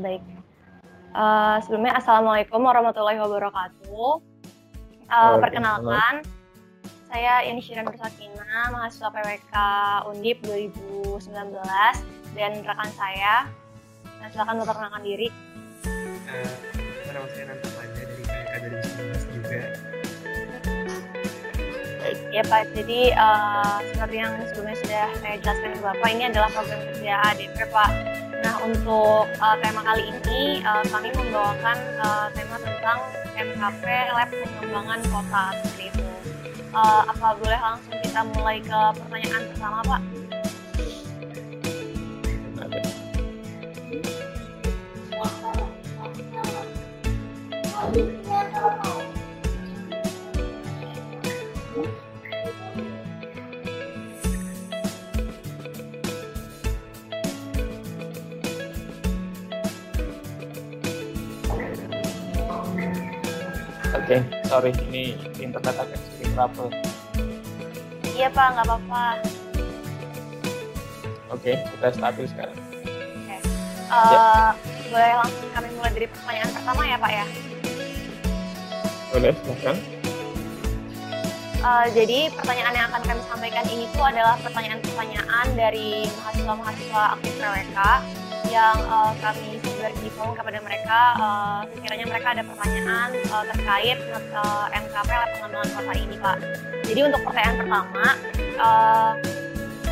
baik. Uh, sebelumnya Assalamualaikum warahmatullahi wabarakatuh. Uh, perkenalkan, saya Yani Shiran Bersakina, mahasiswa PWK Undip 2019 dan rekan saya. Nah, silakan memperkenalkan diri. Uh, nama saya Nanta Fajar dari PWK 2019 juga. Ya Pak, jadi uh, seperti yang sebelumnya sudah saya jelaskan ke Bapak, ini adalah program kerja ADP Pak. Nah untuk uh, tema kali ini uh, kami membawakan uh, tema tentang MKP Lab Pengembangan Kota seperti itu. Uh, apa boleh langsung kita mulai ke pertanyaan pertama Pak? Oke, okay, sorry ini internet agak sedikit trouble. Iya pak, nggak apa-apa. Oke, okay, kita stabil sekarang. Oke, okay. uh, ya. boleh langsung kami mulai dari pertanyaan pertama ya pak ya? Boleh, silahkan. Uh, jadi pertanyaan yang akan kami sampaikan ini tuh adalah pertanyaan-pertanyaan dari mahasiswa-mahasiswa aktif PWK yang uh, kami form kepada mereka uh, sekiranya mereka ada pertanyaan uh, terkait uh, MKP pengembangan kota ini Pak. Jadi untuk pertanyaan pertama, uh,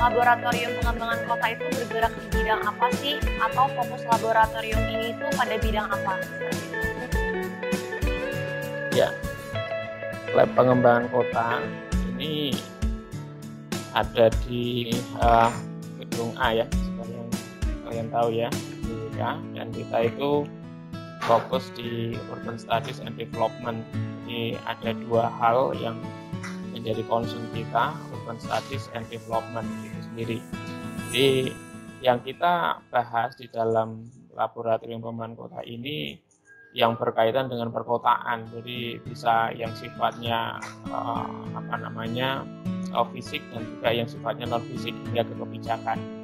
laboratorium pengembangan kota itu bergerak di bidang apa sih? Atau fokus laboratorium ini itu pada bidang apa? Ya, lab pengembangan kota ini ada di uh, gedung A ya kalian tahu ya. Ya dan kita itu fokus di urban studies and development. Jadi ada dua hal yang menjadi concern kita urban studies and development itu sendiri. Jadi yang kita bahas di dalam laboratorium pembangunan kota ini yang berkaitan dengan perkotaan. Jadi bisa yang sifatnya uh, apa namanya uh, fisik dan juga yang sifatnya non fisik hingga ke kebijakan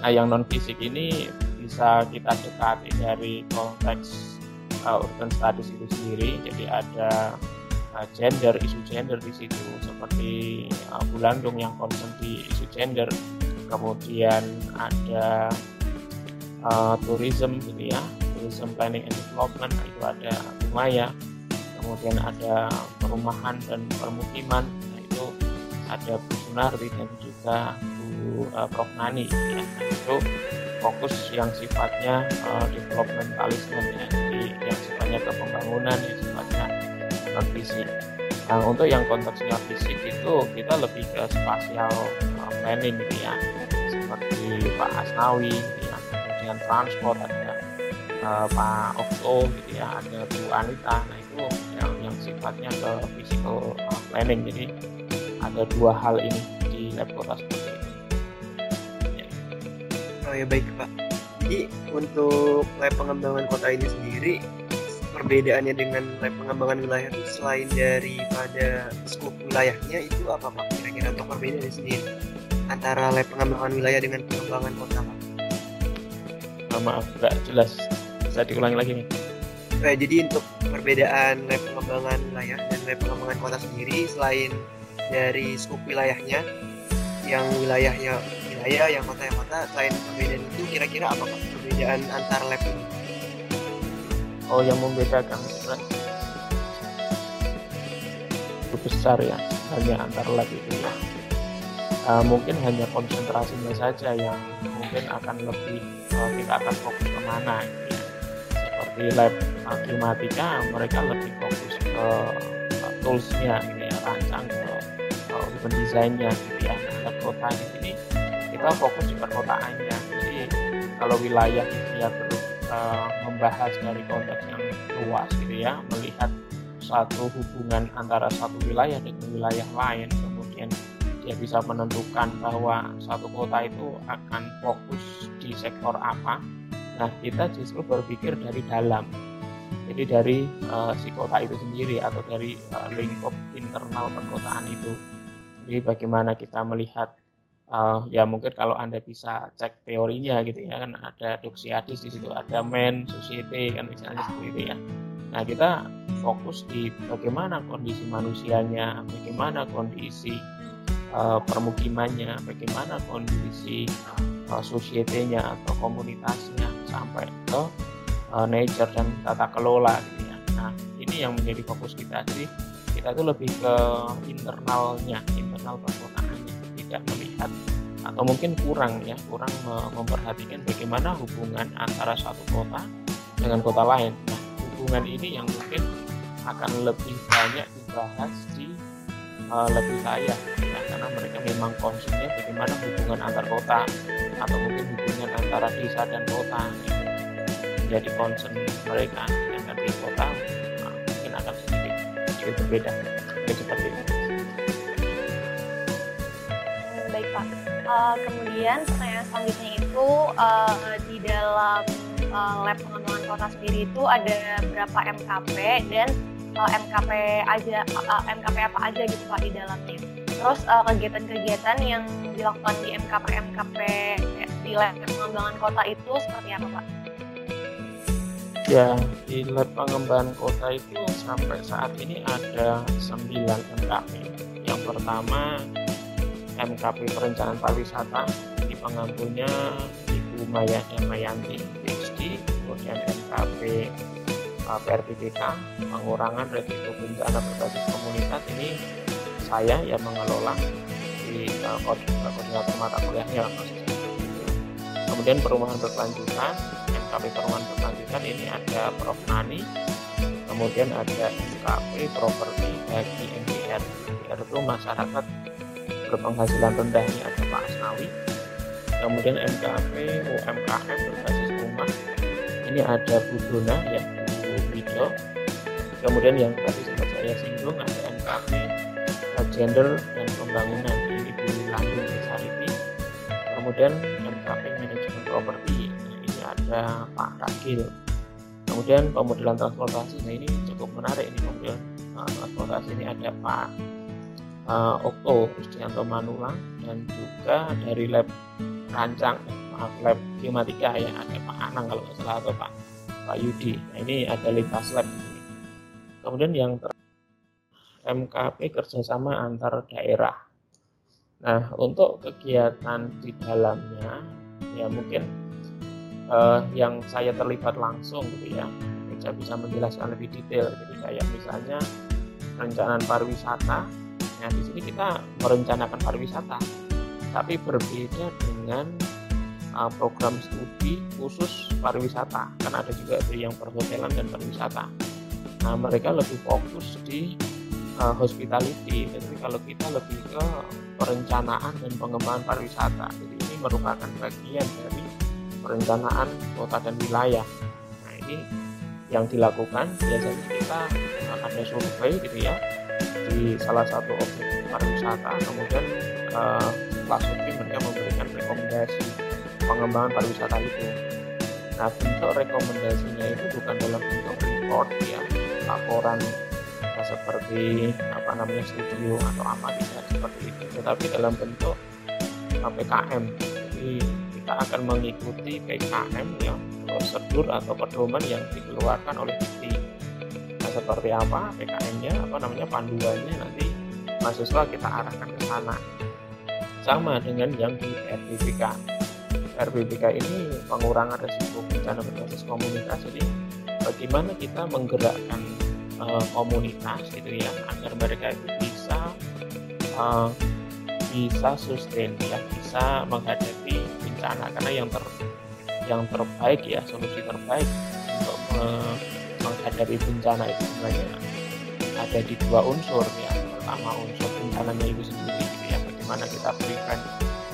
Nah, yang non fisik ini bisa kita dekati dari konteks uh, urban studies itu sendiri. Jadi ada uh, gender, isu gender di situ seperti uh, Bulandung yang concern di isu gender. Kemudian ada uh, tourism gitu ya, tourism planning and development nah, itu ada Lumaya. Kemudian ada perumahan dan permukiman. Nah, itu ada Bu Sunardi dan juga uh, Prof Nani ya itu fokus yang sifatnya uh, developmentalisme ya. Jadi yang sifatnya ke pembangunan yang sifatnya non fisik. Nah untuk yang konteksnya fisik itu kita lebih ke spasial uh, planning gitu ya. Seperti Pak Asnawi gitu ya. Kemudian transport ada uh, Pak Okto gitu ya ada Bu Anita. Nah itu yang yang sifatnya ke physical uh, planning. Jadi ada dua hal ini di lab kota seperti itu Oh ya baik Pak. Jadi untuk lab pengembangan kota ini sendiri perbedaannya dengan lab pengembangan wilayah itu selain daripada skop wilayahnya itu apa Pak kira-kira untuk perbedaannya sendiri antara lab pengembangan wilayah dengan pengembangan kota Pak? Oh, maaf nggak jelas bisa diulangi lagi nih. Eh, jadi untuk perbedaan lab pengembangan wilayah dan lab pengembangan kota sendiri selain dari skop wilayahnya yang wilayahnya wilayah yang kota yang kota selain perbedaan itu kira-kira apa perbedaan antar lab ini? Oh yang membedakan itu besar ya. Hanya antar lab itu ya. Uh, mungkin hanya konsentrasinya saja yang mungkin akan lebih uh, kita akan fokus ke mana ya. seperti lab klimatika mereka lebih fokus ke uh, toolsnya ya rancang ke uh, desainnya gitu ya. Sini kita fokus di perkotaannya. Jadi kalau wilayah dia terus uh, membahas dari konteks yang luas gitu ya melihat satu hubungan antara satu wilayah dengan wilayah lain kemudian dia bisa menentukan bahwa satu kota itu akan fokus di sektor apa. Nah kita justru berpikir dari dalam. Jadi dari uh, si kota itu sendiri atau dari uh, lingkup internal perkotaan itu. Jadi bagaimana kita melihat uh, ya mungkin kalau anda bisa cek teorinya gitu ya kan ada doxiadis di situ ada men society kan misalnya seperti itu ya. Nah kita fokus di bagaimana kondisi manusianya bagaimana kondisi uh, permukimannya bagaimana kondisi uh, society-nya atau komunitasnya sampai ke uh, nature dan tata kelola gitu ya. Nah ini yang menjadi fokus kita. Jadi kita itu lebih ke internalnya internal perkotaannya tidak melihat atau mungkin kurang ya kurang memperhatikan bagaimana hubungan antara satu kota dengan kota lain nah hubungan ini yang mungkin akan lebih banyak dibahas di uh, lebih layak ya, karena mereka memang konsumnya bagaimana hubungan antar kota atau mungkin hubungan antara desa dan kota ya. menjadi concern mereka yang di kota nah, mungkin akan sedikit sedikit berbeda seperti itu. Baik Pak. Uh, kemudian pertanyaan selanjutnya itu uh, di dalam uh, lab pengembangan kota sendiri itu ada berapa MKP dan uh, MKP aja uh, MKP apa aja gitu Pak di dalamnya. Terus kegiatan-kegiatan uh, yang dilakukan di MKP MKP di lab pengembangan kota itu seperti apa Pak? Ya, di lab pengembangan kota itu sampai saat ini ada 9 MKP. Yang pertama MKP Perencanaan Pariwisata di pengampunya Ibu Maya Mayanti PhD kemudian MKP uh, PRPPK pengurangan resiko bencana berbasis komunitas. Ini saya yang mengelola di uh, koordinator mata kuliahnya kemudian perumahan berkelanjutan MKP perumahan berkelanjutan ini ada Prof. Nani kemudian ada MKP properti bagi MPR MPR itu masyarakat berpenghasilan rendah ini ada Pak Asnawi. Kemudian MKP UMKM berbasis rumah. Ini ada Bu Dona ya Bu Wido kemudian yang tadi sempat saya singgung ada MKP Gender dan Pembangunan ini Bu Landung Sariti kemudian MKP Manajemen Properti nah, ini ada Pak Ragil kemudian pemodelan transportasi nah ini cukup menarik ini mobil uh, transportasi ini ada Pak uh, Okto Kristianto Manulang dan juga dari lab rancang maaf lab geomatika ya ada Pak Anang kalau nggak salah atau Pak Pak Yudi. Nah ini ada lintas lab kemudian yang ter MKP kerjasama antar daerah. Nah untuk kegiatan di dalamnya ya mungkin uh, yang saya terlibat langsung gitu ya bisa bisa menjelaskan lebih detail. Jadi kayak misalnya perencanaan pariwisata Nah, di sini kita merencanakan pariwisata, tapi berbeda dengan uh, program studi khusus pariwisata. Kan ada juga itu yang perhotelan dan pariwisata. Nah, mereka lebih fokus di uh, hospitality. Jadi kalau kita lebih ke perencanaan dan pengembangan pariwisata. Jadi ini merupakan bagian dari perencanaan kota dan wilayah. Nah, ini yang dilakukan biasanya kita ada survei gitu ya di salah satu objek pariwisata. Kemudian uh, setelah survei mereka memberikan rekomendasi pengembangan pariwisata itu. Nah bentuk rekomendasinya itu bukan dalam bentuk report ya laporan ya, seperti apa namanya studio atau apa tidak seperti itu. Tetapi dalam bentuk PKM jadi kita akan mengikuti PKM yang prosedur atau pedoman yang dikeluarkan oleh seperti apa PKM-nya apa namanya panduannya nanti mahasiswa kita arahkan ke sana. Sama dengan yang di RBBK RBBK ini pengurangan resiko bencana berbasis komunitas jadi bagaimana kita menggerakkan uh, komunitas gitu ya agar mereka itu bisa uh, bisa sustain ya bisa menghadapi bencana. Karena yang ter yang terbaik ya solusi terbaik untuk uh, menghadapi bencana itu sebenarnya. Ada di dua unsur ya. Pertama unsur bencananya itu sendiri gitu ya. Bagaimana kita prevent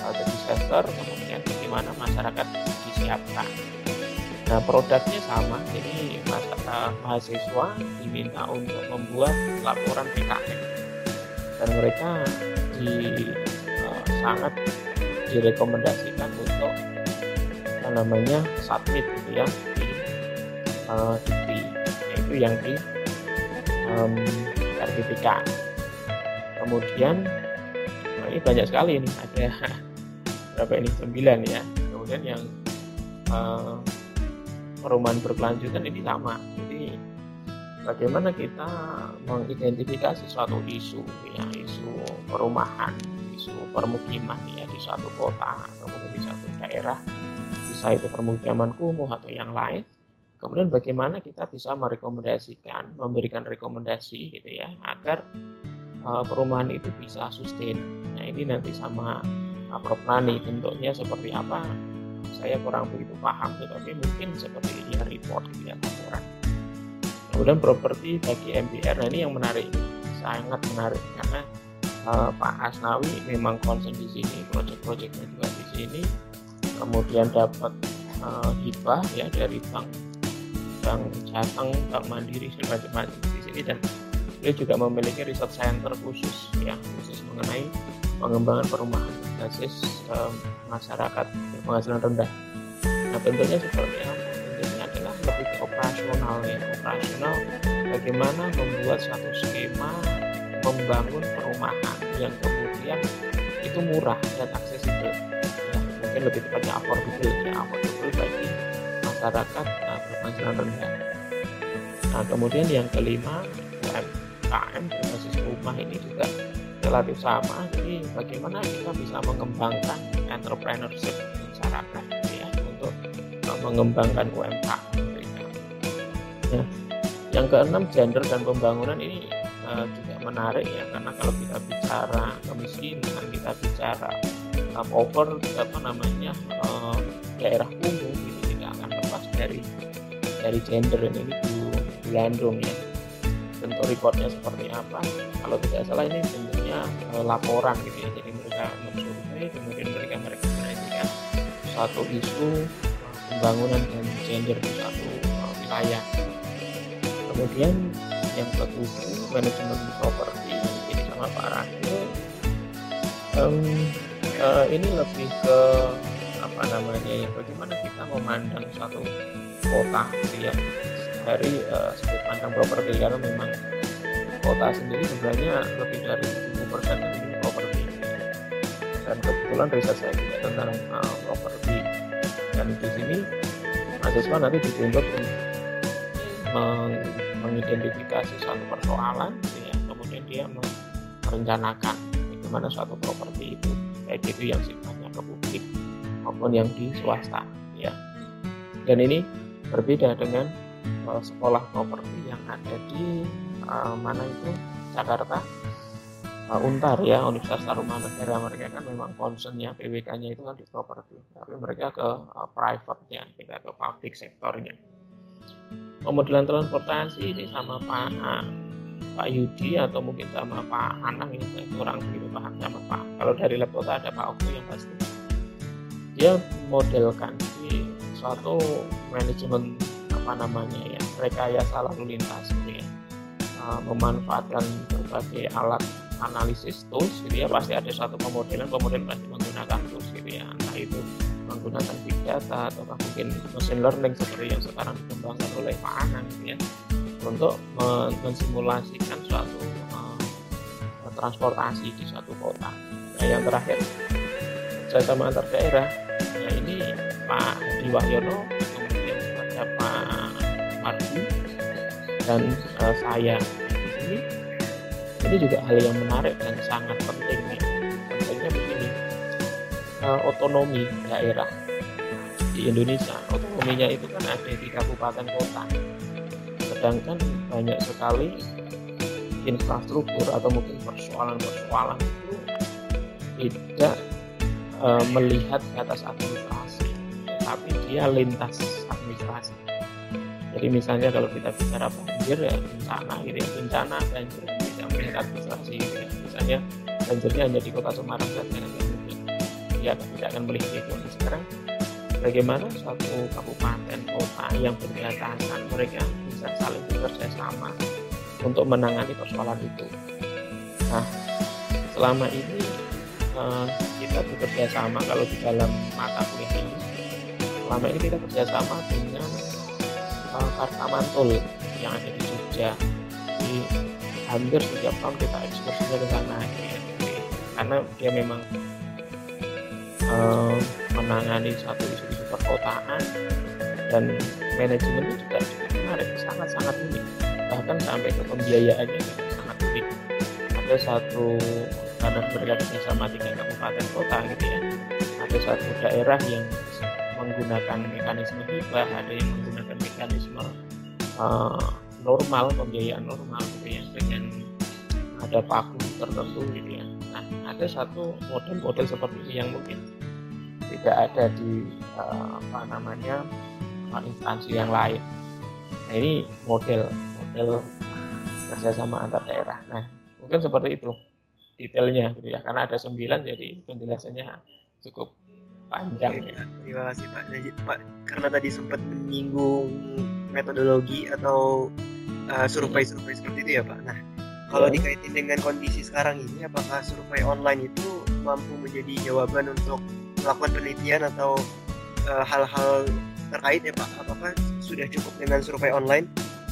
uh, disaster kemudian bagaimana masyarakat disiapkan. Nah produknya sama. Jadi masyarakat mahasiswa diminta untuk membuat laporan PKM dan mereka di uh, sangat direkomendasikan untuk namanya submit gitu ya di uh, di itu yang di um, sertifikat. Kemudian nah ini banyak sekali ini ada berapa ini? Sembilan ya. Kemudian yang uh, perumahan berkelanjutan ini sama. Jadi bagaimana kita mengidentifikasi suatu isu ya isu perumahan isu permukiman ya di suatu kota atau di suatu daerah bisa itu permukiman kumuh atau yang lain kemudian bagaimana kita bisa merekomendasikan memberikan rekomendasi gitu ya agar uh, perumahan itu bisa sustain. Nah ini nanti sama uh, Prof. Nani bentuknya seperti apa saya kurang begitu paham tetapi mungkin seperti ini report gitu ya laporan. Kemudian properti bagi MPR nah ini yang menarik sangat menarik karena uh, Pak Asnawi memang konsen di sini proyek-proyeknya juga di sini kemudian dapat uh, hibah ya dari bank bank Jateng, bank Mandiri dan macam-macam di sini dan dia juga memiliki riset center khusus ya khusus mengenai pengembangan perumahan basis um, masyarakat berpenghasilan rendah. Nah bentuknya seperti apa? Bentuknya adalah lebih operasional ya operasional bagaimana membuat satu skema membangun perumahan yang kemudian itu murah dan aksesibel ya, mungkin lebih tepatnya affordable ya affordable bagi masyarakat nah, berpenghasilan rendah nah kemudian yang kelima UMKM berbasis rumah ini juga relatif sama. Jadi bagaimana kita bisa mengembangkan entrepreneurship masyarakat ya untuk mengembangkan UMKM nah yang keenam gender dan pembangunan ini uh, juga menarik ya karena kalau kita bicara kemiskinan kita bicara uh, pover apa namanya uh, daerah kumuh dari dari gender ini Bu Bulandung ya. Bentuk reportnya seperti apa. Kalau tidak salah ini bentuknya uh, laporan gitu ya. Jadi mereka mensurvei kemudian mereka merekomendasikan suatu isu pembangunan dan gender di suatu uh, wilayah. Kemudian yang ketujuh manajemen properti. Ini sama Pak Rahil um, uh, ini lebih ke apa namanya ya bagaimana kita memandang suatu kota gitu ya. Dari uh, sudut pandang properti karena memang kota sendiri sebenarnya lebih dari 70 persen ini properti. Dan kebetulan riset saya juga tentang uh, properti. Dan di sini mahasiswa nanti dituntut meng mengidentifikasi suatu persoalan gitu ya. Kemudian dia merencanakan bagaimana suatu properti itu baik itu yang publik maupun yang di swasta ya. Dan ini berbeda dengan uh, sekolah properti yang ada di uh, mana itu? Jakarta. Uh, Untar ya Universitas Taruman Negara. Mereka kan memang concernnya PWK-nya itu kan di properti tapi mereka ke uh, private ya kita ke public sektornya pemodelan transportasi ini sama Pak Pak Yudi atau mungkin sama Pak Anang ini saya kurang begitu paham sama Pak. Kalau dari kota ada Pak Oku yang pasti dia modelkan di suatu manajemen apa namanya ya rekayasa lalu lintas gitu ya uh, memanfaatkan berbagai alat analisis tools gitu ya pasti ada suatu pemodelan pemodelan pasti menggunakan tools gitu ya entah itu menggunakan big data atau mungkin machine learning seperti yang sekarang dikembangkan oleh Pak Anang gitu ya untuk mensimulasikan suatu uh, transportasi di suatu kota. Nah yang terakhir saya sama antar daerah, nah ini Pak Diwahyono ada Pak Mardi dan uh, saya. Di sini ini juga hal yang menarik dan sangat penting nih. Pentingnya begini uh, otonomi daerah di Indonesia otonominya itu kan ada di kabupaten kota. Sedangkan banyak sekali infrastruktur atau mungkin persoalan-persoalan itu tidak uh, melihat atas administrasi tapi dia lintas administrasi. Jadi misalnya kalau kita bicara banjir ya bencana gitu ya bencana banjir tidak melihat administrasi. Gitu ya misalnya banjirnya hanya di kota Semarang saja dia tidak akan melihat itu. Nah, sekarang bagaimana suatu kabupaten kota yang berbatasan mereka bisa saling bekerja sama untuk menangani persoalan itu? Nah selama ini uh, kita bekerja sama kalau di dalam mata kuliah ini. Selama ini kita kerjasama dengan uh, Karta Mantul yang ada di Jogja. Di hampir setiap tahun kita ekskursinya ke sana. Karena dia memang uh, menangani satu isu-isu perkotaan dan manajemen itu juga cukup menarik sangat-sangat unik. Bahkan sampai ke pembiayaannya sangat unik. Ada satu karena mereka bersama tiga kabupaten kota gitu ya. Ada satu daerah yang menggunakan mekanisme hibah ada yang menggunakan mekanisme uh, normal pembiayaan normal gitu ya dengan ada paku tertentu gitu ya. Nah ada satu model-model seperti ini yang mungkin tidak ada di uh, apa namanya instansi yang lain. Nah ini model model kerjasama antar daerah. Nah mungkin seperti itu detailnya gitu ya karena ada sembilan jadi penjelasannya cukup panjang ya. Terima kasih Pak. Jadi, Pak karena tadi sempat menyinggung metodologi atau uh, survei-survei seperti itu ya Pak. Nah kalau ya. dikaitin dengan kondisi sekarang ini, apakah survei online itu mampu menjadi jawaban untuk melakukan penelitian atau eh, hal-hal uh, terkait ya Pak? Apakah sudah cukup dengan survei online?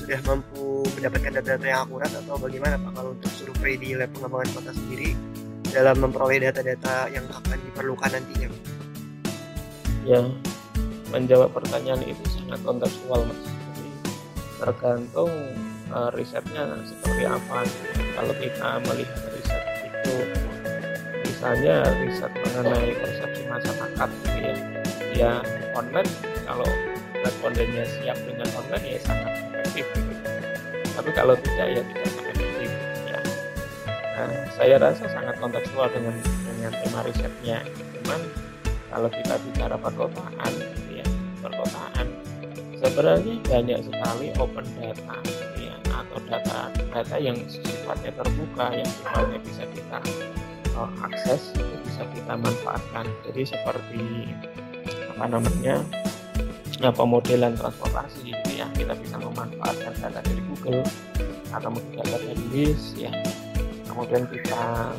Sudah mampu mendapatkan data-data yang akurat atau bagaimana Pak kalau untuk survei di lab pengembangan kota sendiri dalam memperoleh data-data yang akan diperlukan nantinya? Ya, menjawab pertanyaan itu sangat kontekstual Mas. Jadi tergantung uh, risetnya seperti apa kalau kita melihat riset itu misalnya riset mengenai persepsi masyarakat gitu ya ya online kalau respondennya siap dengan online ya sangat efektif tapi kalau tidak ya tidak efektif ya. Nah, saya rasa sangat kontekstual dengan dengan tema risetnya. Cuman kalau kita bicara perkotaan gitu ya perkotaan sebenarnya banyak sekali open data atau data-data yang sifatnya terbuka yang sifatnya bisa kita uh, akses bisa kita manfaatkan. Jadi seperti apa namanya ya, pemodelan transportasi gitu ya. Kita bisa memanfaatkan data dari Google atau mungkin data dari WIS ya. Kemudian kita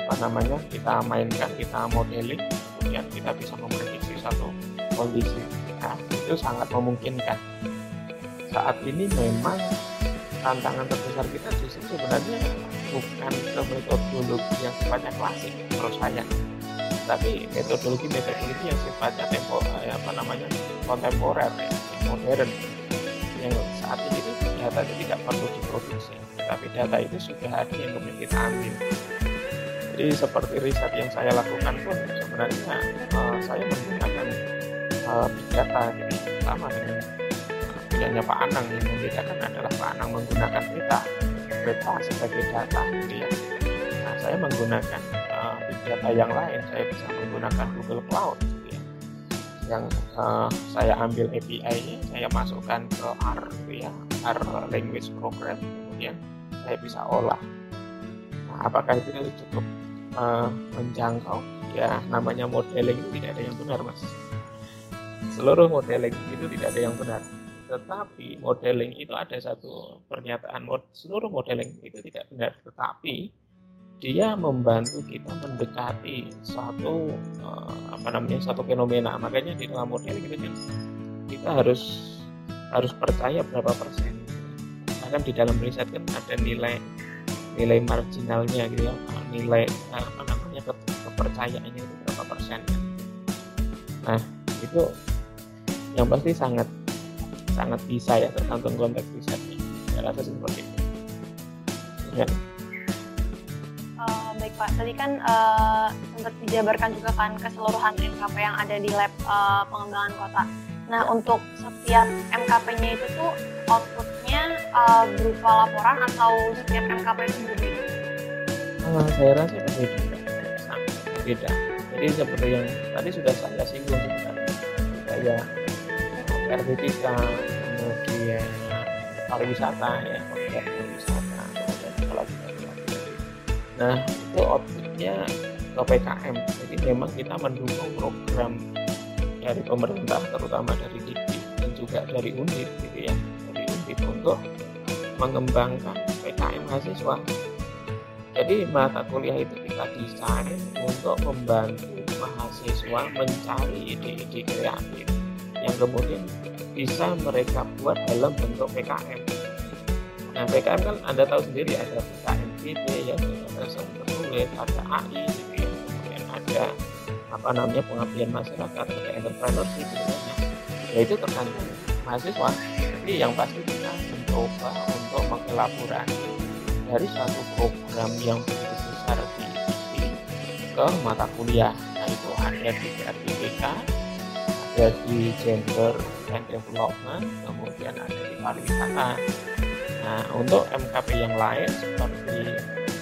apa namanya kita mainkan kita modeling kemudian kita bisa memprediksi satu kondisi nah itu sangat memungkinkan. Saat ini memang tantangan terbesar kita justru sebenarnya bukan ke metodologi yang sifatnya klasik menurut saya tapi metodologi metodologi yang sifatnya tempo eh, apa namanya kontemporer ya, modern. Yang saat ini data itu tidak perlu diproduksi tapi data itu sudah ada yang kemudian kita ambil. Jadi seperti riset yang saya lakukan pun sebenarnya uh, saya menggunakan uh, big data jadi sama dengan punyanya Pak Anang yang membedakan adalah Pak Anang menggunakan peta peta sebagai data gitu ya. Nah saya menggunakan data yang lain saya bisa menggunakan Google Cloud gitu ya. Yang uh, saya ambil API-nya saya masukkan ke R gitu ya R language program kemudian saya bisa olah. Nah, apakah itu cukup uh, menjangkau? Ya namanya modeling itu tidak ada yang benar mas. Seluruh modeling itu tidak ada yang benar. Tetapi modeling itu ada satu pernyataan mod, seluruh modeling itu tidak benar. Tetapi dia membantu kita mendekati satu uh, apa namanya satu fenomena. Makanya di dalam modeling itu kan kita harus harus percaya berapa persen. Bahkan di dalam riset kan ada nilai nilai marginalnya gitu ya. Nilai apa namanya ke, kepercayaannya itu berapa persen. Nah itu yang pasti sangat sangat bisa ya tergantung konteks risetnya. Saya rasa seperti itu. Ya. Pak, tadi kan uh, sempat dijabarkan juga kan keseluruhan MKP yang ada di lab uh, pengembangan kota. Nah untuk setiap MKP-nya itu tuh outputnya uh, berupa laporan atau setiap MKP itu berbeda? Uh, saya rasa berbeda, sangat berbeda. Jadi seperti yang tadi sudah saya singgung sebenarnya, kayak RBTK kemudian pariwisata ya nah itu outputnya ke PKM jadi memang kita mendukung program dari pemerintah terutama dari DIPI dan juga dari UNDIP gitu ya. Dari UNDIP untuk mengembangkan PKM mahasiswa. Jadi mata kuliah itu kita desain untuk membantu mahasiswa mencari ide-ide kreatif yang kemudian bisa mereka buat dalam bentuk PKM. Nah PKM kan Anda tahu sendiri ada PKM PT ya, ada tertulis, ada AI gitu ya, kemudian ada apa namanya pengabdian masyarakat ada entrepreneurship gitu ya. ya itu tergantung mahasiswa jadi yang pasti kita mencoba untuk mengelaborasi dari satu program yang begitu besar di IPI ke mata kuliah. Nah itu ada di RPPK ada di gender and development kemudian ada di pariwisata nah untuk MKP yang lain seperti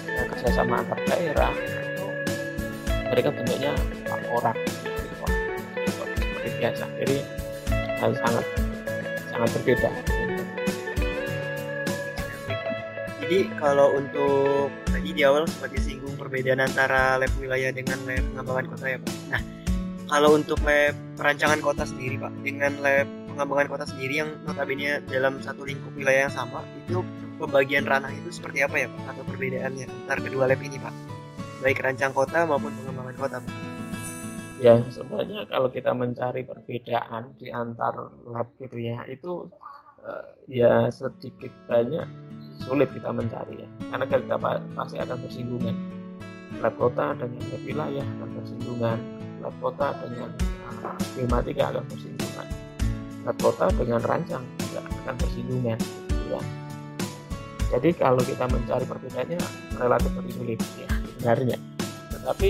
ya, kerjasama antar daerah mereka bentuknya laporan seperti biasa. Jadi sangat sangat berbeda. Jadi kalau untuk tadi di awal sempat disinggung perbedaan antara lab wilayah dengan lab pengembangan kota ya Pak. Nah kalau untuk lab perancangan kota sendiri Pak dengan lab pengembangan kota sendiri yang notabene dalam satu lingkup wilayah yang sama itu pembagian ranah itu seperti apa ya Pak? Atau perbedaannya antara kedua lab ini Pak? Baik rancang kota maupun pengembangan kota Pak? Ya sebenarnya kalau kita mencari perbedaan di antar lab gitu ya itu uh, ya sedikit banyak sulit kita mencari ya. Karena kita pasti akan bersinggungan. Lab kota dengan lab wilayah akan bersinggungan. Lab kota dengan uh, klimatika akan bersinggungan lab kota dengan rancang juga akan bersinggungan gitu ya jadi kalau kita mencari perbedaannya relatif lebih sulit ya. Sebenarnya. Tetapi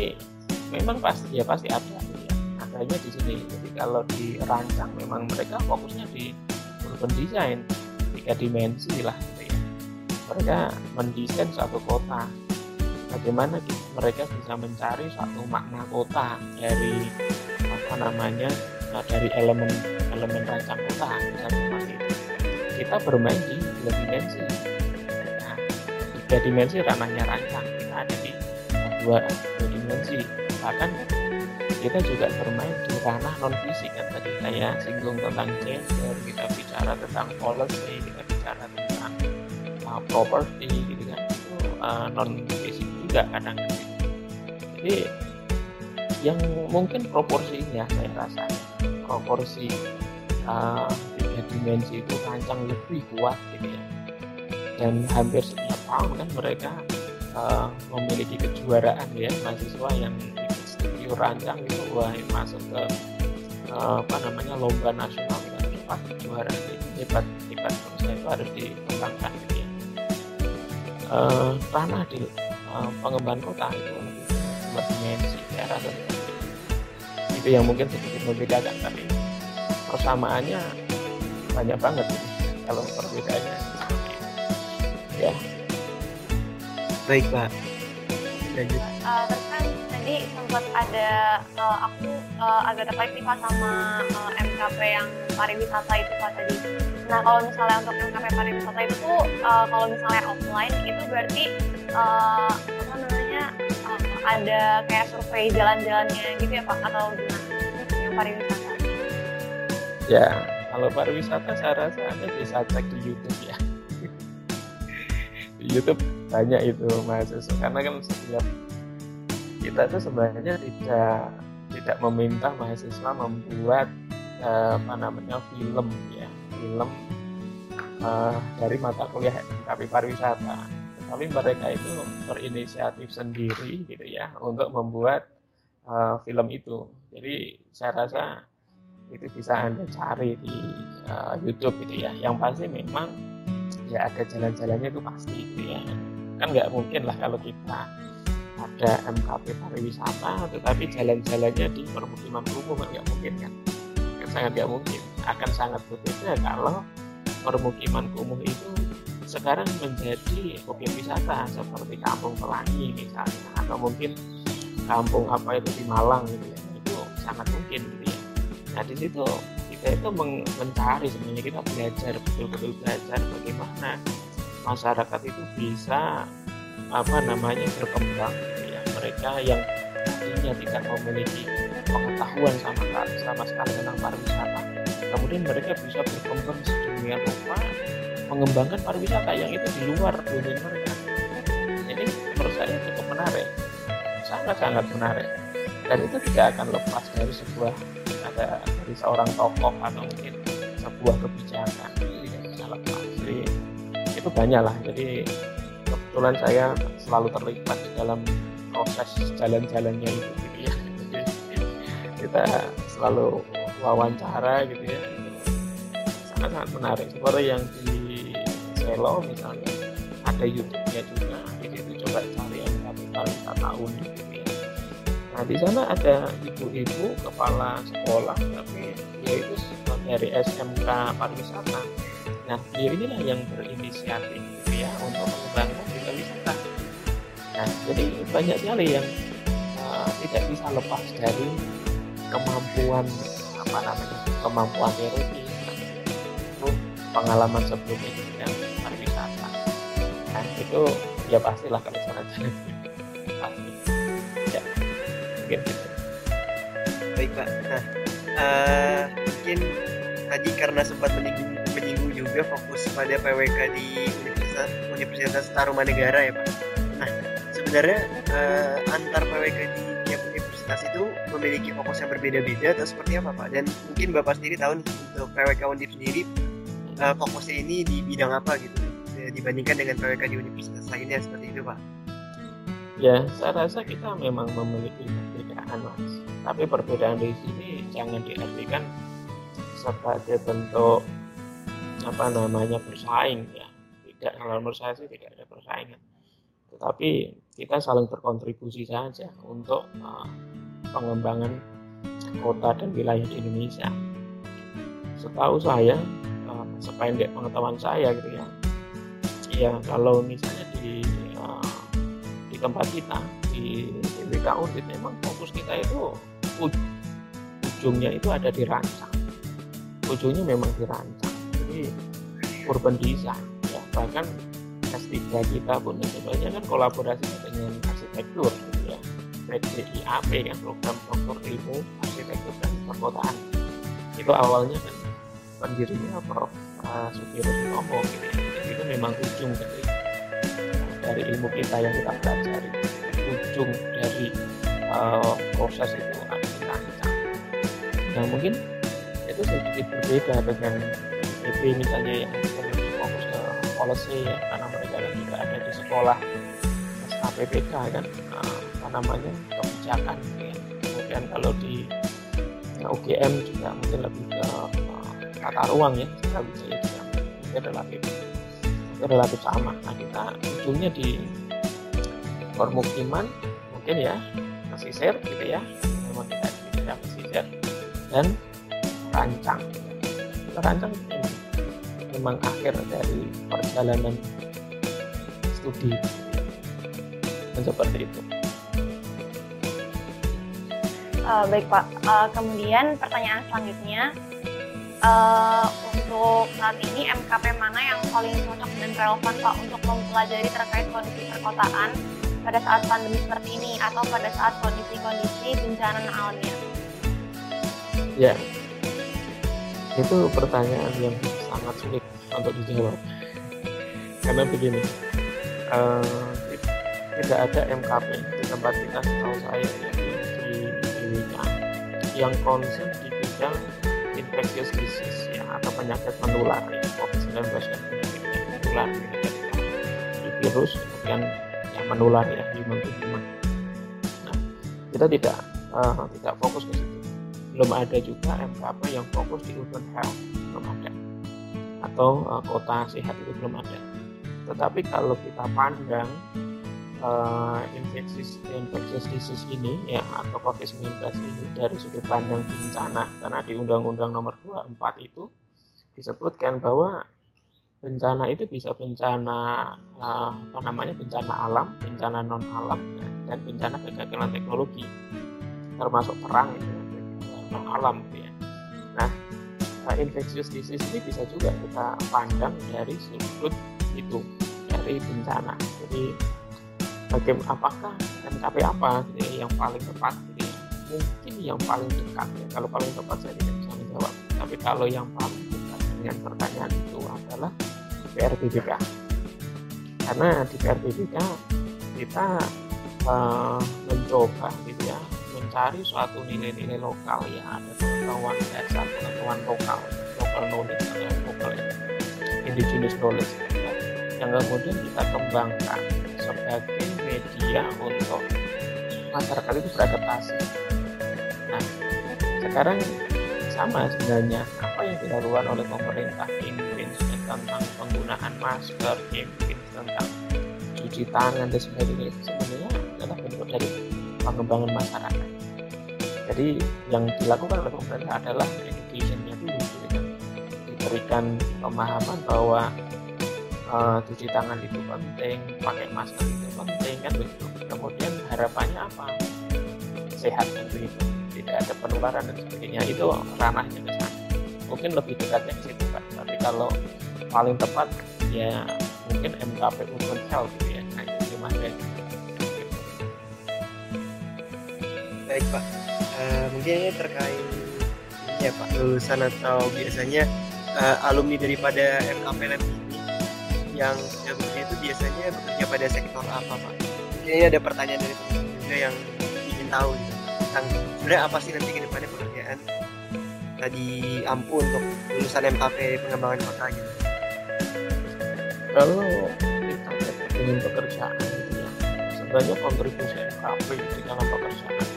memang pasti ya pasti ada ya. Adanya di sini. Jadi kalau dirancang memang mereka fokusnya di urban design tiga dimensi lah gitu ya. Mereka mendesain suatu kota. Bagaimana mereka bisa mencari suatu makna kota dari apa namanya dari elemen elemen rancang kota misalnya seperti itu kita bermain di dua dimensi. Nah tiga dimensi ranahnya rancang kita ada di dua, dua dimensi. Bahkan kita juga bermain di ranah non fisik kan tadi. Saya singgung tentang gender kita bicara tentang policy kita bicara tentang uh, property gitu kan. Itu uh, non fisik juga kadang. Jadi yang mungkin proporsinya saya rasa proporsi uh, tiga dimensi itu rancang lebih kuat gitu ya. Dan hampir setiap tahun kan mereka uh, memiliki kejuaraan ya mahasiswa yang ikut studi rancang itu wah masuk ke uh, apa namanya lomba nasional kan pasti juara hebat hebat terusnya itu harus dikembangkan gitu ya. Uh, di uh, pengembangan kota itu lebih berdimensi saya rasa itu yang mungkin sedikit membedakan tapi persamaannya banyak banget kalau perbedaannya. Ya. Baik pak. Lanjut uh, kan tadi sempat ada uh, aku uh, agak tertarik nih pak sama uh, MKP yang pariwisata itu pak tadi. Nah kalau misalnya untuk MKP pariwisata itu uh, kalau misalnya offline itu berarti uh, apa namanya uh, ada kayak survei jalan-jalannya gitu ya pak atau gimana? Yang pariwisata ya. Kalau pariwisata saya rasa anda bisa cek di YouTube ya. Di YouTube banyak itu mahasiswa karena kan setiap kita itu sebenarnya tidak tidak meminta mahasiswa membuat uh, apa namanya film ya. Film uh, dari mata kuliah MKP pariwisata. Tapi mereka itu berinisiatif sendiri gitu ya untuk membuat uh, film itu. Jadi saya rasa itu bisa anda cari di uh, YouTube gitu ya. Yang pasti memang ya ada jalan-jalannya itu pasti gitu ya. Kan nggak mungkin lah kalau kita ada MKP pariwisata tetapi jalan-jalannya di permukiman kan nggak mungkin kan? Kan sangat nggak mungkin. Akan sangat berbeda kalau permukiman kumuh itu sekarang menjadi objek wisata seperti kampung pelangi misalnya atau mungkin kampung apa itu di Malang gitu ya. Itu sangat mungkin gitu ya nah di situ kita itu mencari sebenarnya kita belajar betul-betul belajar bagaimana masyarakat itu bisa apa namanya berkembang ya. Mereka yang tadinya tidak memiliki pengetahuan sama sama sekali tentang pariwisata kemudian mereka bisa berkembang sedemikian rupa mengembangkan pariwisata yang itu di luar dunia mereka. Ini menurut saya cukup menarik sangat sangat menarik. Dan itu tidak akan lepas dari sebuah ada dari seorang tokoh atau mungkin sebuah kebijakan itu lepas jadi itu banyak lah. Jadi kebetulan saya selalu terlibat di dalam proses jalan-jalannya itu gitu ya. Jadi kita selalu wawancara gitu ya. Sangat-sangat menarik. Seperti yang di Selo misalnya ada YouTube-nya juga. Di situ coba cari yang kapital unik gitu nah di sana ada ibu-ibu kepala sekolah tapi yaitu dari SMK pariwisata. Nah dia inilah yang berinisiatif gitu ya untuk mengembangkan kita wisata nah jadi banyak sekali yang uh, tidak bisa lepas dari kemampuan apa namanya kemampuan teori pengalaman sebelumnya di pariwisata. Nah itu ya pastilah kalau ya mungkin gitu. Baik pak. Nah uh, mungkin tadi karena sempat menyinggung, menyinggung juga fokus pada PWK di Universitas Universitas Tarumanegara ya pak. Nah sebenarnya uh, antar PWK di tiap universitas itu memiliki fokus yang berbeda-beda atau seperti apa pak? Dan mungkin bapak sendiri tahu nih untuk PWK Undip sendiri uh, fokusnya ini di bidang apa gitu dibandingkan dengan PWK di universitas lainnya seperti itu pak? Ya saya rasa kita memang memiliki perbedaan mas. Tapi perbedaan di sini jangan diartikan sebagai bentuk apa namanya bersaing ya. Tidak kalau menurut saya sih tidak ada persaingan. Tetapi kita saling berkontribusi saja untuk uh, pengembangan kota dan wilayah di Indonesia. Setahu saya sependek pengetahuan saya gitu ya ya kalau misalnya di uh, di tempat kita di BK Undit memang fokus kita itu ujungnya itu ada di rancang. Ujungnya memang dirancang jadi urban design ya. Bahkan S3 kita pun sebenarnya kan kolaborasinya dengan arsitektur gitu ya. PDIAP kan program doktor ilmu arsitektur dan perkotaan. Itu awalnya kan pendirinya Prof. Uh, Sudiro Sutomo gitu ya. Itu memang ujung dari dari ilmu kita yang kita pelajari ujung dari uh, proses itu di rancang nah mungkin itu sedikit berbeda dengan PP misalnya yang lebih fokus ke policy ya karena mereka kan juga ada di sekolah SKPPK kan uh, apa namanya kebijakan ya. kemudian kalau di UGM juga mungkin lebih ke tata ruang ya kita bisa ya juga mungkin relatif relatif sama. Nah kita ujungnya di permukiman mungkin ya pesisir gitu ya. Memang di daerah pesisir dan rancang. Rancang memang, memang akhir dari perjalanan studi dan seperti itu. Uh, baik pak. Uh, kemudian pertanyaan selanjutnya. Uh, untuk saat ini MKP mana yang paling cocok dan relevan Pak untuk mempelajari terkait kondisi perkotaan pada saat pandemi seperti ini atau pada saat kondisi-kondisi bencana alamnya? Ya, itu pertanyaan yang sangat sulit untuk dijawab. Karena begini, uh, tidak ada MKP di tempat kita setahu saya ya, di, di, di yang konsen di bidang infectious disease ya atau penyakit menular ya COVID-19 kan penyakit menular virus kemudian yang menular ya to human. Nah, kita tidak uh, tidak fokus ke situ. Belum ada juga MKP yang fokus di urban health belum ada atau uh, kota sehat itu belum ada. Tetapi kalau kita pandang uh, infeksi infectious disease ini ya atau COVID-19 ini dari sudut pandang bencana karena di Undang-Undang Nomor 24 itu disebutkan bahwa bencana itu bisa bencana uh, apa namanya bencana alam, bencana non alam dan bencana kegagalan teknologi termasuk perang itu non alam gitu ya. Nah, uh, infectious disease ini bisa juga kita pandang dari sudut itu dari bencana. Jadi bagaimana apakah MKP apa gitu ya, yang paling tepat gitu ya. mungkin yang paling dekat ya kalau paling tepat saya tidak bisa menjawab tapi kalau yang paling dengan pertanyaan itu adalah PRBBK karena di PRBBK kita uh, mencoba gitu ya mencari suatu nilai-nilai lokal ya. Ada pengetahuan dasar pengetahuan lokal lokal knowledge atau lokal indigenous knowledge. Ya, yang kemudian kita kembangkan sebagai media untuk masyarakat itu beradaptasi. Nah, sekarang sama sebenarnya yang dilakukan oleh pemerintah campaign tentang penggunaan masker. Campaign tentang cuci tangan dan sebagainya itu sebenarnya adalah bentuk dari pengembangan masyarakat. Jadi yang dilakukan oleh pemerintah adalah educationnya dulu gitu. diberikan pemahaman bahwa uh, cuci tangan itu penting pakai masker itu penting kan begitu. Kemudian harapannya apa? Sehat tentu tidak ada penularan dan sebagainya. Itu ranahnya mungkin lebih dekatnya ke situ pak tapi kalau paling tepat ya mungkin MKP Urban Health gitu ya nah itu mas baik pak. Uh, mungkin ini terkait ya pak lulusan atau biasanya uh, alumni daripada MKP Lab ini yang sudah itu biasanya bekerja pada sektor apa pak? Ini ada pertanyaan dari teman juga yang ingin tahu gitu tentang sebenarnya apa sih nanti ke depannya tadi ampu untuk lulusan MKP pengembangan kota gitu. Kalau kita dengan pekerjaan gitu ya sebenarnya kontribusi MKP di dalam pekerjaan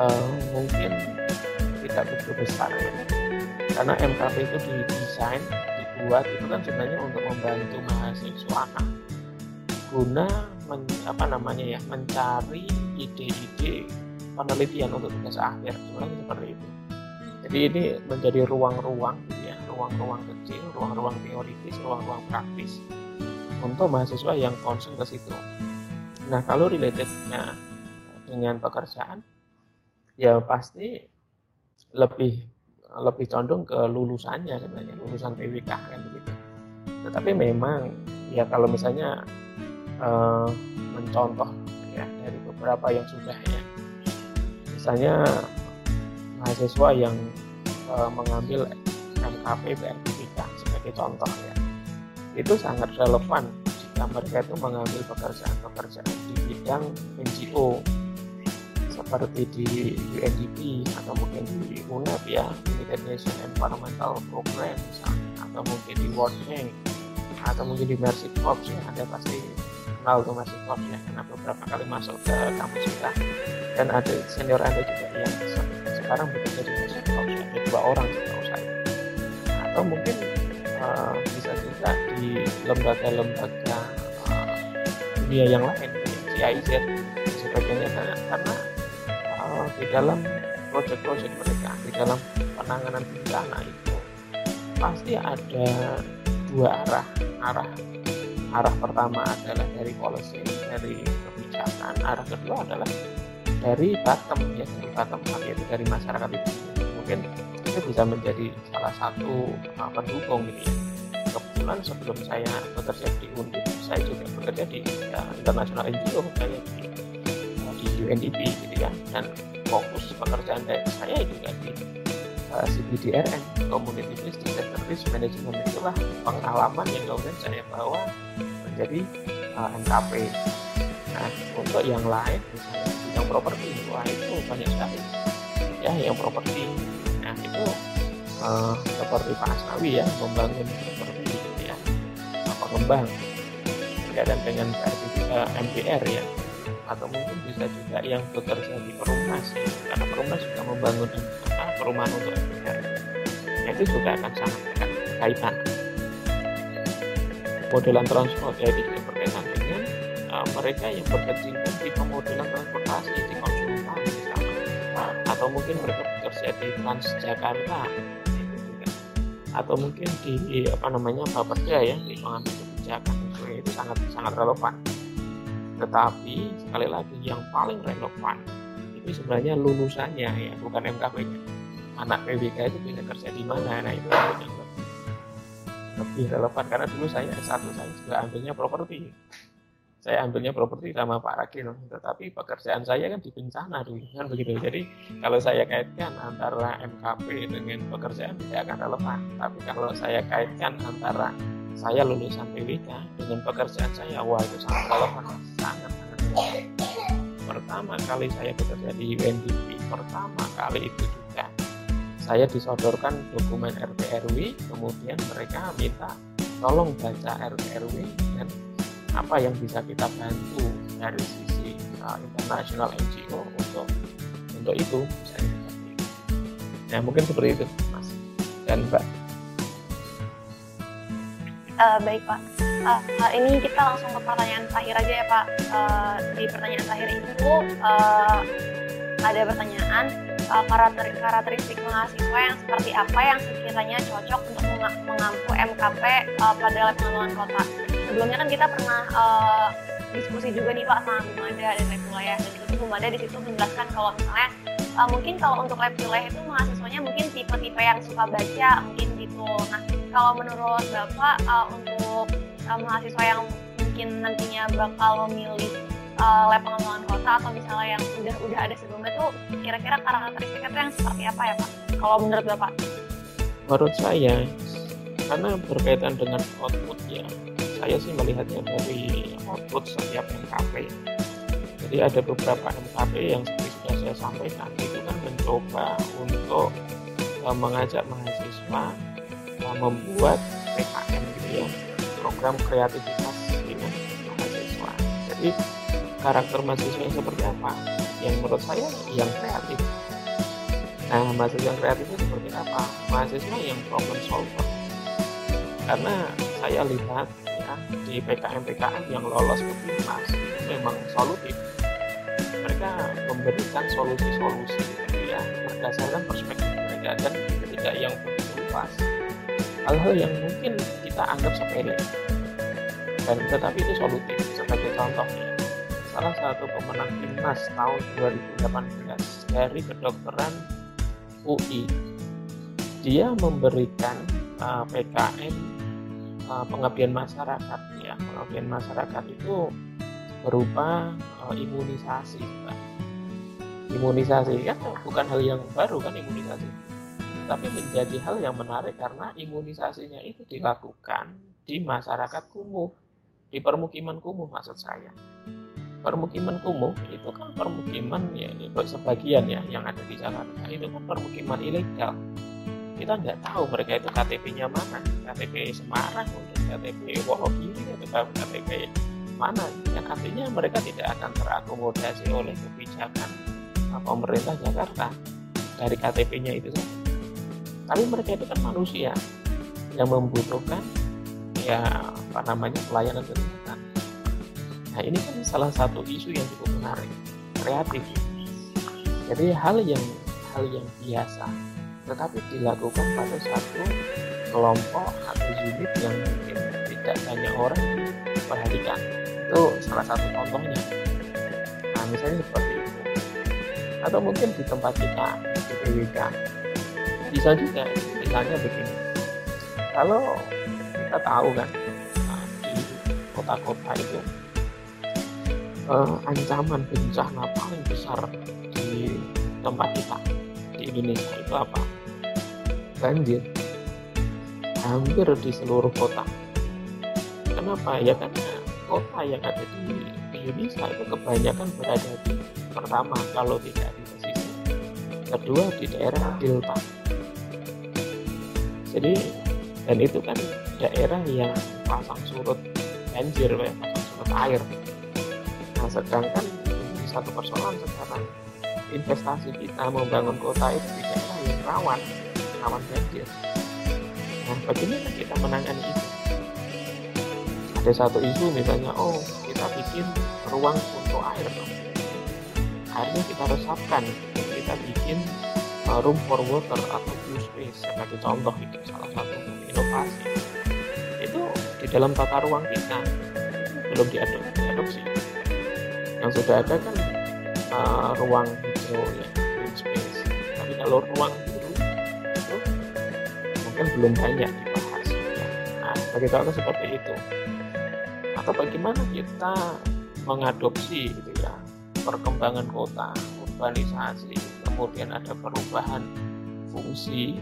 uh, mungkin tidak begitu besar ya. Karena MKP itu didesain dibuat itu kan sebenarnya untuk membantu mahasiswa guna men, apa namanya ya mencari ide-ide penelitian untuk tugas akhir. Sebenarnya seperti itu jadi ini menjadi ruang-ruang ya ruang-ruang kecil ruang-ruang teoritis ruang-ruang praktis untuk mahasiswa yang concern ke situ. Nah kalau relatednya dengan pekerjaan ya pasti lebih lebih condong ke lulusannya sebenarnya lulusan PWK kan begitu. Tetapi memang ya kalau misalnya uh, mencontoh ya dari beberapa yang sudah ya. Misalnya mahasiswa yang uh, mengambil MKP BRPPK sebagai contoh ya. Itu sangat relevan jika mereka itu mengambil pekerjaan-pekerjaan di bidang NGO seperti di UNDP atau mungkin di UNEP ya United Nations Environmental Program misalnya atau mungkin di World Bank atau mungkin di Mercy Corps ya Anda pasti kenal tuh Mercy Corps ya karena beberapa kali masuk ke kampus kita. Dan ada senior anda juga yang sekarang bekerja di ada dua orang setahu saya. Atau mungkin uh, bisa juga di lembaga-lembaga uh, dunia yang lain CIZ sebagainya. Karena uh, di dalam proyek-proyek mereka di dalam penanganan bencana itu pasti ada dua arah. Arah arah pertama adalah dari policy dari kebijakan. Arah kedua adalah dari bottom ya dari up yaitu dari masyarakat itu. Mungkin itu bisa menjadi salah satu uh, pendukung gitu ya. Kebetulan sebelum saya bekerja di Undip saya juga bekerja di ya, internasional NGO kayak di, di UNDP gitu ya. Dan fokus pekerjaan saya juga di uh, CBDRN Community Based Risk Management. Itulah pengalaman yang kemudian saya bawa menjadi uh, NKP nah untuk yang lain misalnya properti. Wah itu banyak sekali. Ya yang properti. Nah itu uh, seperti Pak Asnawi ya membangun properti gitu ya. Pengembang berkaitan dengan uh, MPR ya. Atau mungkin bisa juga yang bekerja di perumnas. Ya. karena perumnas juga membangun apa, perumahan untuk MPR nah, itu juga akan sangat kaitan modelan transport ya itu dengan uh, mereka yang berkecimpung di pemodelan transportasi di konsultan misalnya atau mungkin mereka bekerja di Transjakarta atau mungkin di apa namanya Bapeda ya di pengambil kebijakan itu sangat sangat relevan. Tetapi sekali lagi yang paling relevan itu sebenarnya lulusannya ya bukan MKP-nya anak PBK itu bisa kerja di mana? Nah itu yang lebih, lebih relevan karena dulu saya S1 saya juga ambilnya properti saya ambilnya properti sama Pak Rakil tetapi pekerjaan saya kan di bencana dulu kan begitu. Jadi kalau saya kaitkan antara MKP dengan pekerjaan tidak akan relevan. Tapi kalau saya kaitkan antara saya lulusan PWK dengan pekerjaan saya wah itu sangat relevan. Sangat sangat pertama kali saya bekerja di UNDP pertama kali itu juga saya disodorkan dokumen RT kemudian mereka minta tolong baca RT dan apa yang bisa kita bantu dari sisi uh, internasional NGO untuk untuk itu? Misalnya ya mungkin seperti itu mas. Dan mbak? Uh, baik pak. Uh, ini kita langsung ke pertanyaan terakhir aja ya pak. Uh, di pertanyaan terakhir itu uh, ada pertanyaan uh, karakteristik mahasiswa yang seperti apa yang sekiranya cocok untuk mengampu MKP uh, pada pengembangan kota sebelumnya kan kita pernah uh, diskusi juga nih Pak sama Bu Mada dan lab wilayah dan itu Bu Mada di situ menjelaskan kalau misalnya uh, mungkin kalau untuk wilayah itu mahasiswanya mungkin tipe-tipe yang suka baca mungkin gitu. Nah kalau menurut Bapak uh, untuk uh, mahasiswa yang mungkin nantinya bakal memilih uh, lab pengembangan kota atau misalnya yang udah udah ada sebelumnya tuh kira-kira karakteristiknya itu yang seperti apa ya Pak? Kalau menurut Bapak? Menurut saya karena berkaitan dengan output ya saya sih melihatnya dari output setiap MKP jadi ada beberapa MKP yang seperti saya sampaikan itu kan mencoba untuk uh, mengajak mahasiswa uh, membuat PKM gitu ya program kreativitas dengan mahasiswa. Jadi karakter mahasiswa yang seperti apa? Yang menurut saya yang kreatif. Nah mahasiswa yang kreatif itu seperti apa? Mahasiswa yang problem solver. Karena saya lihat ya di PKM PKM yang lolos itu memang solutif. Mereka memberikan solusi-solusi gitu ya berdasarkan perspektif mereka dan ketika yang begitu luas hal-hal yang mungkin kita anggap sepele. Dan tetapi itu solutif sebagai contohnya salah satu pemenang Timnas tahun 2018 dari kedokteran UI dia memberikan uh, PKM uh, pengabdian masyarakat ya. Pengabdian masyarakat itu berupa uh, imunisasi Pak. imunisasi kan bukan hal yang baru kan imunisasi. Tapi menjadi hal yang menarik karena imunisasinya itu dilakukan di masyarakat kumuh di permukiman kumuh maksud saya. Permukiman kumuh itu kan permukiman ya sebagian ya yang ada di Jakarta. Itu kan permukiman ilegal kita nggak tahu mereka itu KTP-nya mana. KTP Semarang mungkin KTP Wonogiri atau KTP mana. Yang artinya mereka tidak akan terakomodasi oleh kebijakan pemerintah Jakarta dari KTP-nya itu saja. Tapi mereka itu kan manusia yang membutuhkan ya apa namanya pelayanan kesehatan. Nah ini kan salah satu isu yang cukup menarik kreatif. Jadi hal yang hal yang biasa tetapi dilakukan pada satu kelompok atau unit yang mungkin tidak banyak orang diperhatikan. Itu salah satu contohnya. Nah misalnya seperti itu. Atau mungkin di tempat kita di PWK bisa juga misalnya begini. Kalau kita tahu kan nah, di kota-kota itu eh, ancaman bencana paling besar di tempat kita di Indonesia itu apa banjir hampir di seluruh kota. Kenapa? Ya karena kota yang ada di Indonesia itu kebanyakan berada di pertama kalau tidak di pesisir, kedua di daerah delta. Jadi dan itu kan daerah yang pasang surut banjir, ya, pasang surut air. Nah sedangkan satu persoalan sekarang investasi kita membangun kota itu di daerah yang rawan rawan banjir. Nah, bagaimana kita menangani itu? Ada satu isu misalnya, oh kita bikin ruang untuk air. Airnya kita resapkan, kita bikin uh, room for water atau blue space sebagai contoh itu salah satu inovasi. Itu di dalam tata ruang kita belum diadopsi. Yang sudah ada kan uh, ruang hijau ya, green space. Tapi kalau ruang mungkin belum banyak dibahas. Nah bagi contoh seperti itu. Atau bagaimana kita mengadopsi gitu ya perkembangan kota urbanisasi kemudian ada perubahan fungsi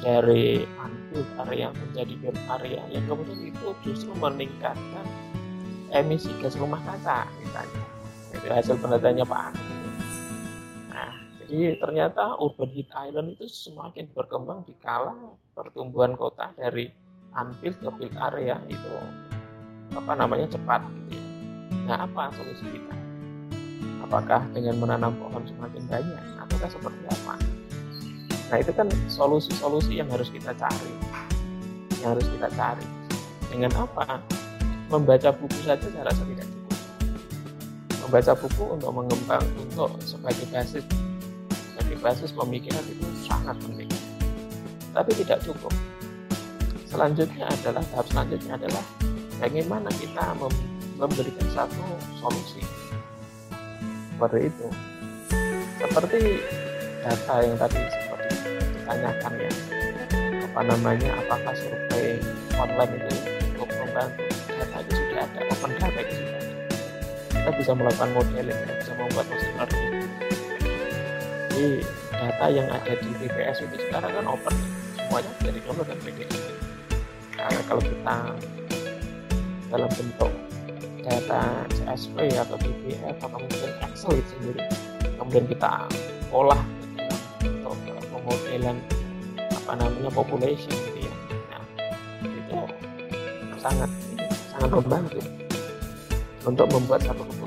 dari unbuilt area menjadi built area yang kemudian itu justru meningkatkan emisi gas rumah kaca misalnya. Itu hasil penelitiannya Pak jadi ternyata urban heat island itu semakin berkembang di kala pertumbuhan kota dari unbuilt ke built area itu apa namanya cepat gitu ya. Nah apa solusi kita? Apakah dengan menanam pohon semakin banyak? Ataukah seperti apa? nah itu kan solusi-solusi yang harus kita cari yang harus kita cari dengan apa membaca buku saja saya rasa tidak cukup membaca buku untuk mengembang untuk sebagai basis basis pemikiran itu sangat penting. Tapi tidak cukup. Selanjutnya adalah tahap selanjutnya adalah bagaimana kita memberikan satu solusi. Seperti itu. Seperti data yang tadi seperti ditanyakan ya. Apa namanya apakah survei online itu untuk membantu? Data itu sudah ada open data itu sudah ada. Kita bisa melakukan modeling kita bisa membuat mesin learning jadi data yang ada di BPS itu sekarang kan open semuanya dari download dan PDF nah, kalau kita dalam bentuk data CSV atau PDF atau mungkin Excel itu sendiri kemudian kita olah untuk pemodelan apa namanya population gitu ya. Nah, itu sangat sangat membantu untuk membuat satu keputusan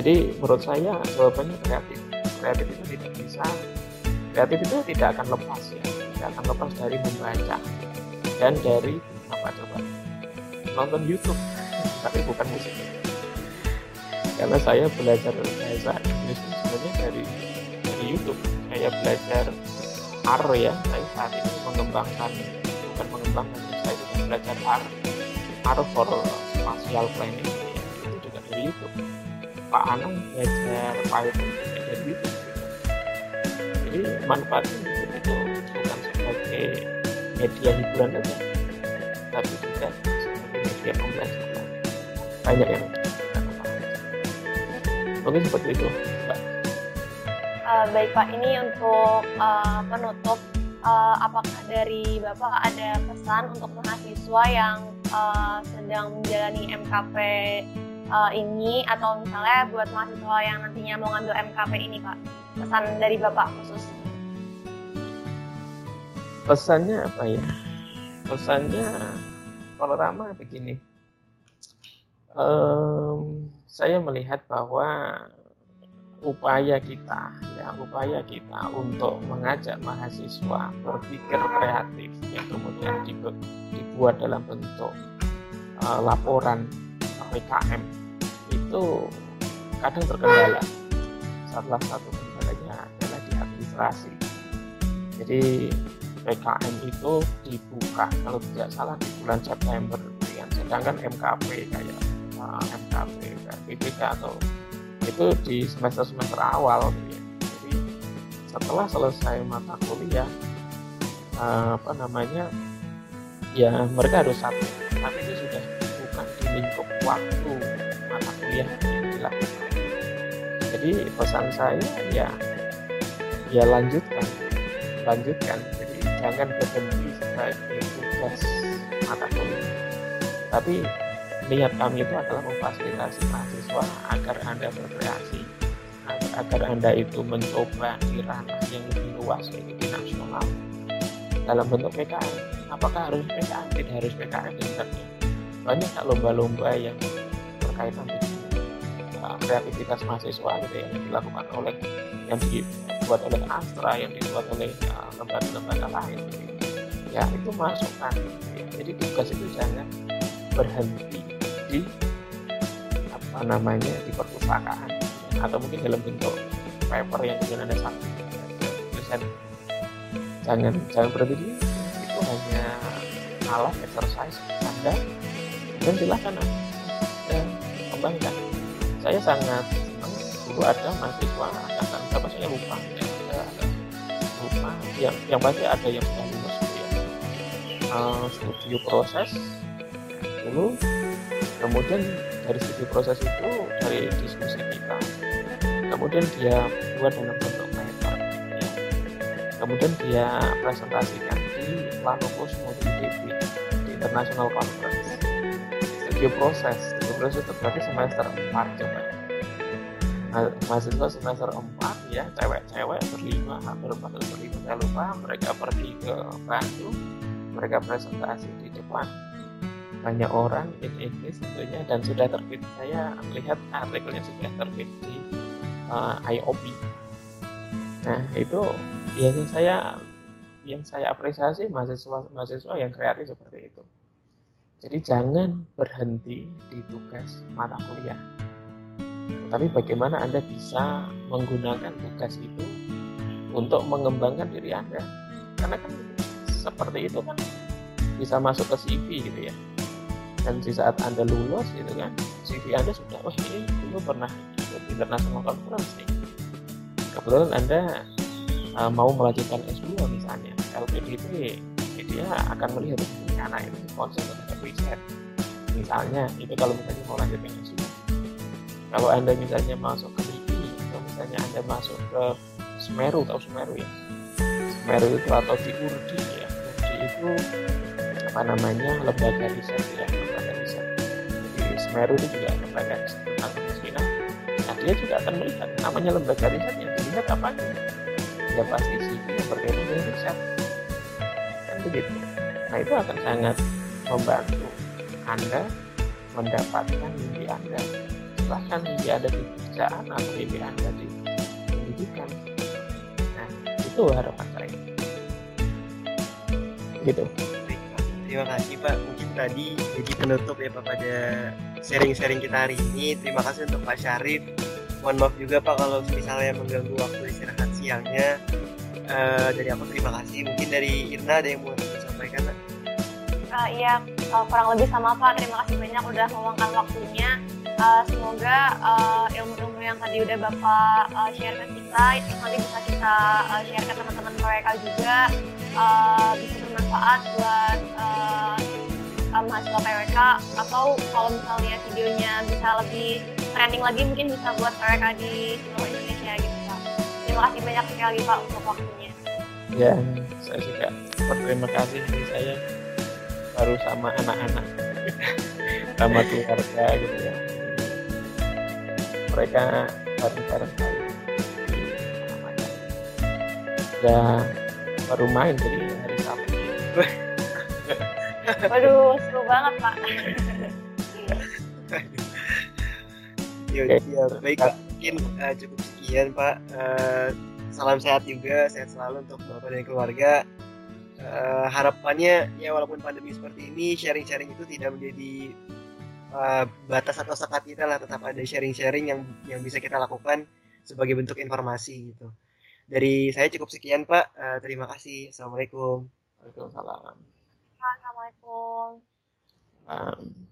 jadi menurut saya jawabannya kreatif. Kreatif itu tidak bisa kreatif itu tidak akan lepas ya. Tidak akan lepas dari membaca dan dari apa coba nonton YouTube tapi bukan musik. Karena saya belajar bahasa Inggris sebenarnya dari dari YouTube. Saya belajar R ya saya saat ini mengembangkan bukan mengembangkan saya juga belajar R. R for spatial planning itu juga dari YouTube Pak Anang belajar Python dari YouTube jadi manfaatnya YouTube itu bukan sebagai media hiburan saja tapi juga sebagai media pembelajaran. Banyak yang mungkin seperti itu Mbak. Uh, baik Pak, ini untuk uh, penutup uh, apakah dari Bapak ada pesan untuk mahasiswa yang uh, sedang menjalani MKP uh, ini atau misalnya buat mahasiswa yang nantinya mau ngambil MKP ini Pak? Pesan dari Bapak khusus. Pesannya apa ya? Pesannya kalau Rama begini. Um, saya melihat bahwa upaya kita ya upaya kita untuk mengajak mahasiswa berpikir kreatif yang kemudian dibuat dalam bentuk uh, laporan PKM itu kadang terkendala. Salah satu kendalanya adalah di administrasi. Jadi PKM itu dibuka. Kalau tidak salah di bulan September. Sedangkan MKP kayak uh, MKP PPK atau itu di semester semester awal. Ya. jadi setelah selesai mata kuliah uh, apa namanya ya mereka harus satu tapi itu sudah bukan di lingkup waktu yang dilakukan jadi pesan saya ya ya lanjutkan lanjutkan jadi jangan berhenti sebagai tugas mata kuliah tapi niat kami itu adalah memfasilitasi mahasiswa agar Anda berkreasi, agar Anda itu mencoba di ranah yang lebih luas, yaitu di nasional. Dalam bentuk PKN, apakah harus PKN? Tidak harus PKN sebenarnya. Banyak lomba-lomba yang berkaitan dengan kreativitas mahasiswa gitu ya, yang dilakukan oleh yang dibuat oleh Astra, yang dibuat oleh uh, lembaga-lembaga uh, lain. Gitu. Ya itu masukkan. Gitu ya. Jadi tugas itu jangan berhenti di apa namanya di perpustakaan atau mungkin dalam bentuk paper yang kemudian ada satu tulisan jangan jangan berhenti itu hanya alat exercise anda dan silahkan dan kembangkan saya sangat senang dulu ada mahasiswa angkatan. Berapa saya lupa. Ya, lupa. Yang yang pasti ada yang sudah lulus ya uh, studio proses dulu kemudian dari studi proses itu dari diskusi kita. Kemudian dia buat dalam bentuk paper. Ya. kemudian dia presentasikan di Plano Cosmo di ITB di International Conference. Studi proses studi proses itu berarti semester 4 coba nah, mahasiswa semester 4 ya cewek-cewek berlima hampir empat berlima saya lupa mereka pergi ke Bandung mereka presentasi di depan banyak orang in English tentunya dan sudah terbit saya melihat artikelnya sudah terbit di uh, IOP nah itu yang saya yang saya apresiasi mahasiswa mahasiswa yang kreatif seperti itu jadi jangan berhenti di tugas mata kuliah. Tapi bagaimana anda bisa menggunakan tugas itu untuk mengembangkan diri anda? Karena kan seperti itu kan bisa masuk ke CV gitu ya. Dan di saat anda lulus gitu kan CV anda sudah oh ini dulu pernah ikut international conference nih. Kebetulan anda uh, mau melanjutkan S2 misalnya LPDP dia akan melihat ini konsep terhadap riset misalnya itu kalau misalnya mau lanjutkan S2 kalau anda misalnya masuk ke LIPI atau misalnya anda masuk ke Semeru tahu Semeru ya? Semeru itu atau di URDI ya? URDI itu apa namanya lembaga riset ya lembaga riset. Jadi Semeru itu juga lembaga riset tentang kemiskinan nah dia juga akan melihat namanya lembaga riset yang dilihat apa ya pasti sih yang berkaitan dengan riset. Kan begitu. Nah itu akan sangat membantu anda mendapatkan mimpi anda bahkan mimpi anda di pekerjaan atau mimpi anda di pendidikan nah itu harapan saya gitu Terima kasih Pak. Mungkin tadi jadi penutup ya Pak pada sharing-sharing kita hari ini. Terima kasih untuk Pak Syarif. Mohon maaf juga Pak kalau misalnya mengganggu waktu istirahat siangnya. Uh, dari aku terima kasih. Mungkin dari Irna ada yang mau disampaikan? Uh, iya, uh, kurang lebih sama Pak. Terima kasih banyak udah meluangkan waktunya. Uh, semoga ilmu-ilmu uh, yang tadi udah Bapak uh, share ke kita, itu nanti bisa kita uh, share ke teman-teman mereka juga. Uh, bisa bermanfaat buat uh, uh, mahasiswa PWK atau kalau misalnya videonya bisa lebih trending lagi mungkin bisa buat PWK di seluruh Indonesia gitu Pak. Terima kasih banyak sekali Pak untuk waktunya. Ya, saya juga berterima kasih ini saya baru sama anak-anak sama keluarga gitu ya. Mereka bareng-bareng kali ya baru main jadi hari Sabtu. Waduh, seru banget Pak. ya, ya baik Pak. Mungkin uh, cukup sekian Pak. Uh, salam sehat juga, sehat selalu untuk Bapak dan keluarga. Uh, harapannya ya walaupun pandemi seperti ini, sharing-sharing itu tidak menjadi uh, batas atau sekat kita lah, tetap ada sharing-sharing yang yang bisa kita lakukan sebagai bentuk informasi gitu. Dari saya cukup sekian Pak. Uh, terima kasih. Assalamualaikum. Waalaikumsalam. Assalamualaikum. Um,